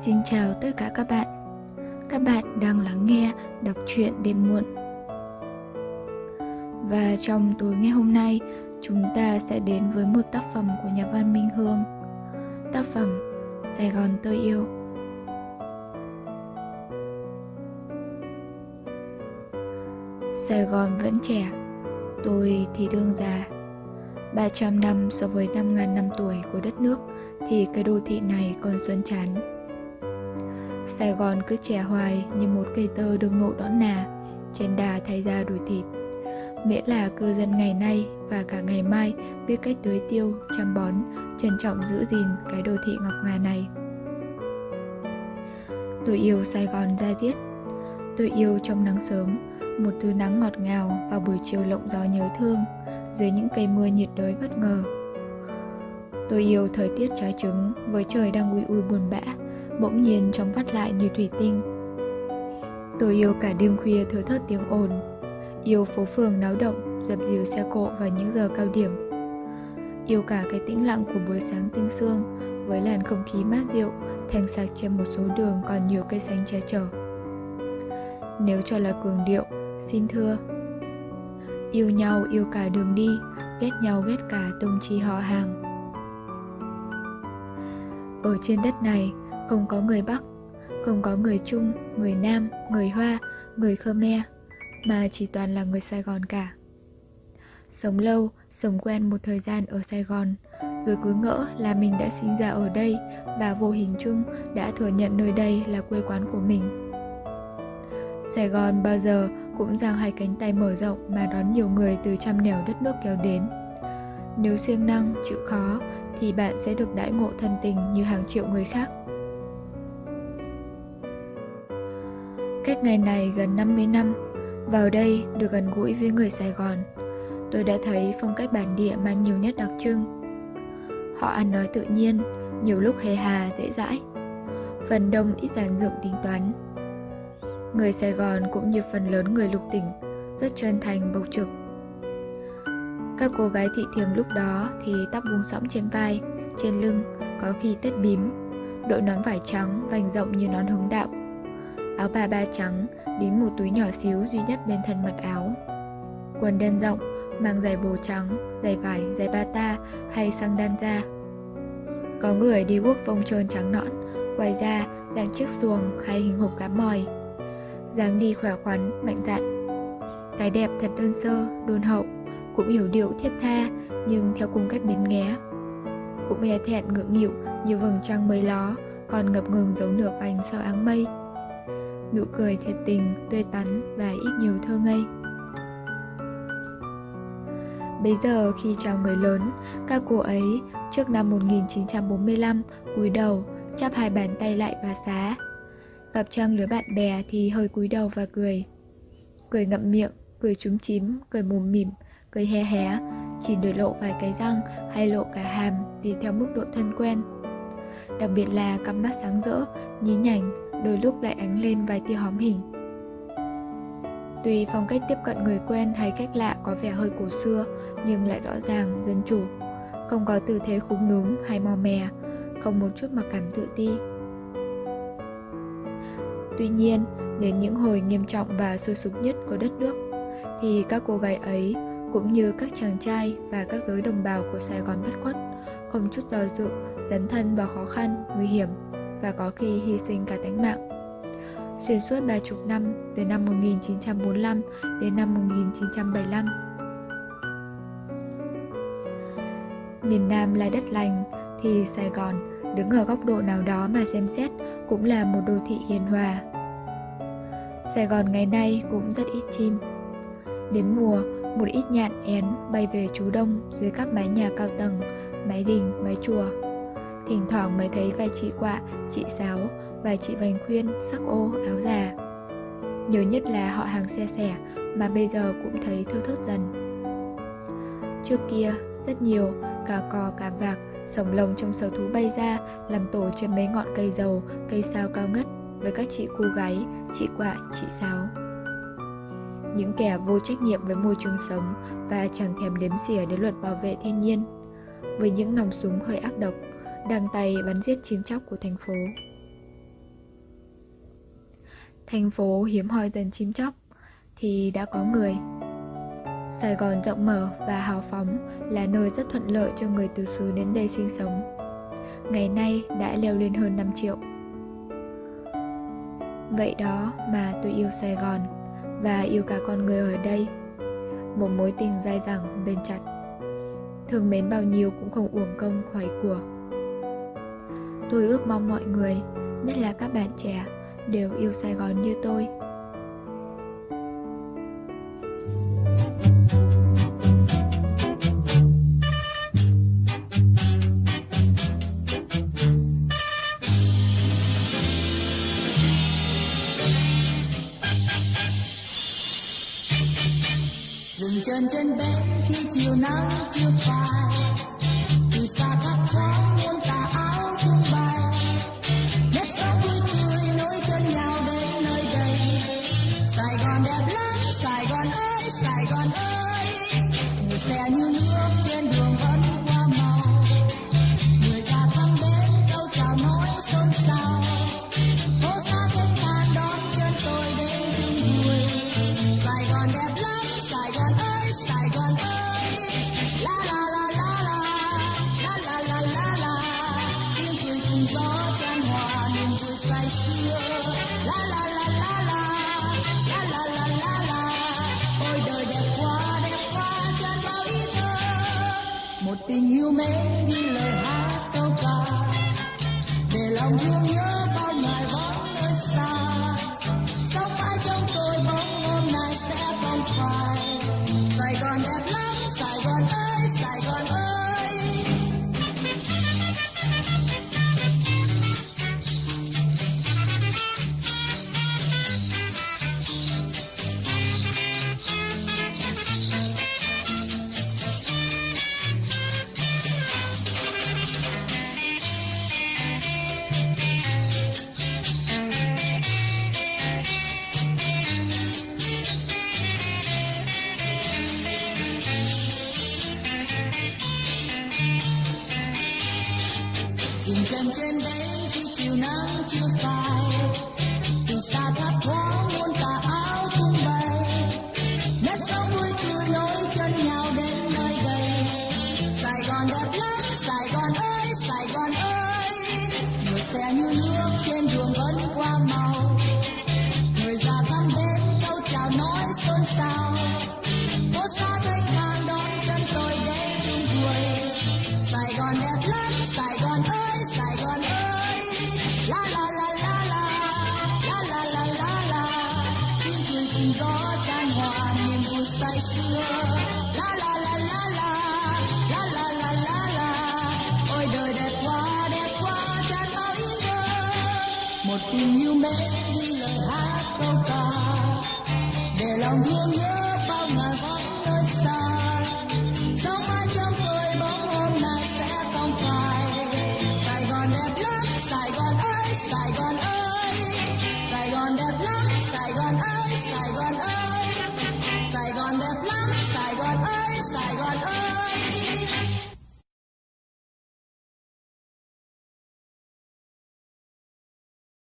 Xin chào tất cả các bạn. Các bạn đang lắng nghe đọc truyện đêm muộn. Và trong tối ngày hôm nay, chúng ta sẽ đến với một tác phẩm của nhà văn Minh Hương. Tác phẩm Sài Gòn tôi yêu. Sài Gòn vẫn trẻ, tôi thì đương già. 300 năm so với 5.000 năm tuổi của đất nước thì cái đô thị này còn xuân chán. Sài Gòn cứ trẻ hoài như một cây tơ đương nộ đón nà, trên đà thay ra đổi thịt. Miễn là cư dân ngày nay và cả ngày mai biết cách tưới tiêu, chăm bón, trân trọng giữ gìn cái đô thị ngọc ngà này. Tôi yêu Sài Gòn ra diết. Tôi yêu trong nắng sớm, một thứ nắng ngọt ngào vào buổi chiều lộng gió nhớ thương, dưới những cây mưa nhiệt đới bất ngờ. Tôi yêu thời tiết trái trứng với trời đang ui ui buồn bã, bỗng nhiên trong vắt lại như thủy tinh. Tôi yêu cả đêm khuya thưa thớt tiếng ồn, yêu phố phường náo động, dập dìu xe cộ vào những giờ cao điểm. Yêu cả cái tĩnh lặng của buổi sáng tinh sương với làn không khí mát dịu, thanh sạch trên một số đường còn nhiều cây xanh che chở. Nếu cho là cường điệu, xin thưa. Yêu nhau yêu cả đường đi, ghét nhau ghét cả tông chi họ hàng. Ở trên đất này, không có người Bắc, không có người Trung, người Nam, người Hoa, người Khmer, mà chỉ toàn là người Sài Gòn cả. Sống lâu, sống quen một thời gian ở Sài Gòn, rồi cứ ngỡ là mình đã sinh ra ở đây và vô hình chung đã thừa nhận nơi đây là quê quán của mình. Sài Gòn bao giờ cũng giang hai cánh tay mở rộng mà đón nhiều người từ trăm nẻo đất nước kéo đến. Nếu siêng năng, chịu khó thì bạn sẽ được đãi ngộ thân tình như hàng triệu người khác. Cách ngày này gần 50 năm, vào đây được gần gũi với người Sài Gòn, tôi đã thấy phong cách bản địa mang nhiều nét đặc trưng. Họ ăn nói tự nhiên, nhiều lúc hề hà dễ dãi. Phần đông ít giản dựng tính toán. Người Sài Gòn cũng như phần lớn người lục tỉnh, rất chân thành bộc trực. Các cô gái thị thiềng lúc đó thì tóc buông sõng trên vai, trên lưng, có khi tết bím, đội nón vải trắng vành rộng như nón hướng đạo áo bà ba trắng, đính một túi nhỏ xíu duy nhất bên thân mặt áo. Quần đen rộng, mang giày bồ trắng, giày vải, giày bata hay xăng đan da. Có người đi guốc vông trơn trắng nõn, quay ra dạng chiếc xuồng hay hình hộp cá mòi. dáng đi khỏe khoắn, mạnh dạn. Cái đẹp thật đơn sơ, đôn hậu, cũng hiểu điệu thiết tha nhưng theo cung cách biến nghé. Cũng e thẹn ngượng nghịu như vầng trăng mới ló, còn ngập ngừng giấu nửa vành sau áng mây nụ cười thiệt tình, tươi tắn và ít nhiều thơ ngây. Bây giờ khi chào người lớn, các cô ấy trước năm 1945 cúi đầu, chắp hai bàn tay lại và xá. Gặp trăng lứa bạn bè thì hơi cúi đầu và cười. Cười ngậm miệng, cười trúng chím, cười mồm mỉm, cười hé hé, chỉ để lộ vài cái răng hay lộ cả hàm tùy theo mức độ thân quen. Đặc biệt là cặp mắt sáng rỡ, nhí nhảnh, đôi lúc lại ánh lên vài tia hóm hình. Tuy phong cách tiếp cận người quen hay cách lạ có vẻ hơi cổ xưa, nhưng lại rõ ràng, dân chủ, không có tư thế khúng núm hay mò mè, không một chút mặc cảm tự ti. Tuy nhiên, đến những hồi nghiêm trọng và sôi sục nhất của đất nước, thì các cô gái ấy cũng như các chàng trai và các giới đồng bào của Sài Gòn bất khuất, không chút do dự, dấn thân vào khó khăn, nguy hiểm và có khi hy sinh cả tính mạng. Xuyên suốt ba chục năm, từ năm 1945 đến năm 1975. Miền Nam là đất lành, thì Sài Gòn đứng ở góc độ nào đó mà xem xét cũng là một đô thị hiền hòa. Sài Gòn ngày nay cũng rất ít chim. Đến mùa, một ít nhạn én bay về trú đông dưới các mái nhà cao tầng, mái đình, mái chùa Thỉnh thoảng mới thấy vài chị quạ, chị sáo, vài chị vành khuyên, sắc ô, áo già. Nhiều nhất là họ hàng xe sẻ mà bây giờ cũng thấy thưa thớt dần. Trước kia, rất nhiều, cả cò cả vạc, sổng lồng trong sở thú bay ra làm tổ trên mấy ngọn cây dầu, cây sao cao ngất với các chị cô gái, chị quạ, chị sáo. Những kẻ vô trách nhiệm với môi trường sống và chẳng thèm đếm xỉa đến luật bảo vệ thiên nhiên. Với những nòng súng hơi ác độc, đang tay bắn giết chim chóc của thành phố. Thành phố hiếm hoi dần chim chóc, Thì đã có người Sài Gòn rộng mở và hào phóng là nơi rất thuận lợi cho người từ xứ đến đây sinh sống. Ngày nay đã leo lên hơn 5 triệu. Vậy đó mà tôi yêu Sài Gòn và yêu cả con người ở đây. Một mối tình dai dẳng, bền chặt. Thương mến bao nhiêu cũng không uổng công, hoài của. Tôi ước mong mọi người, nhất là các bạn trẻ, đều yêu Sài Gòn như tôi. dừng chân trên bến khi chiều nắng chưa phai make dừng chân trên bến khi chiều nắng chưa phai. me love, de la unión.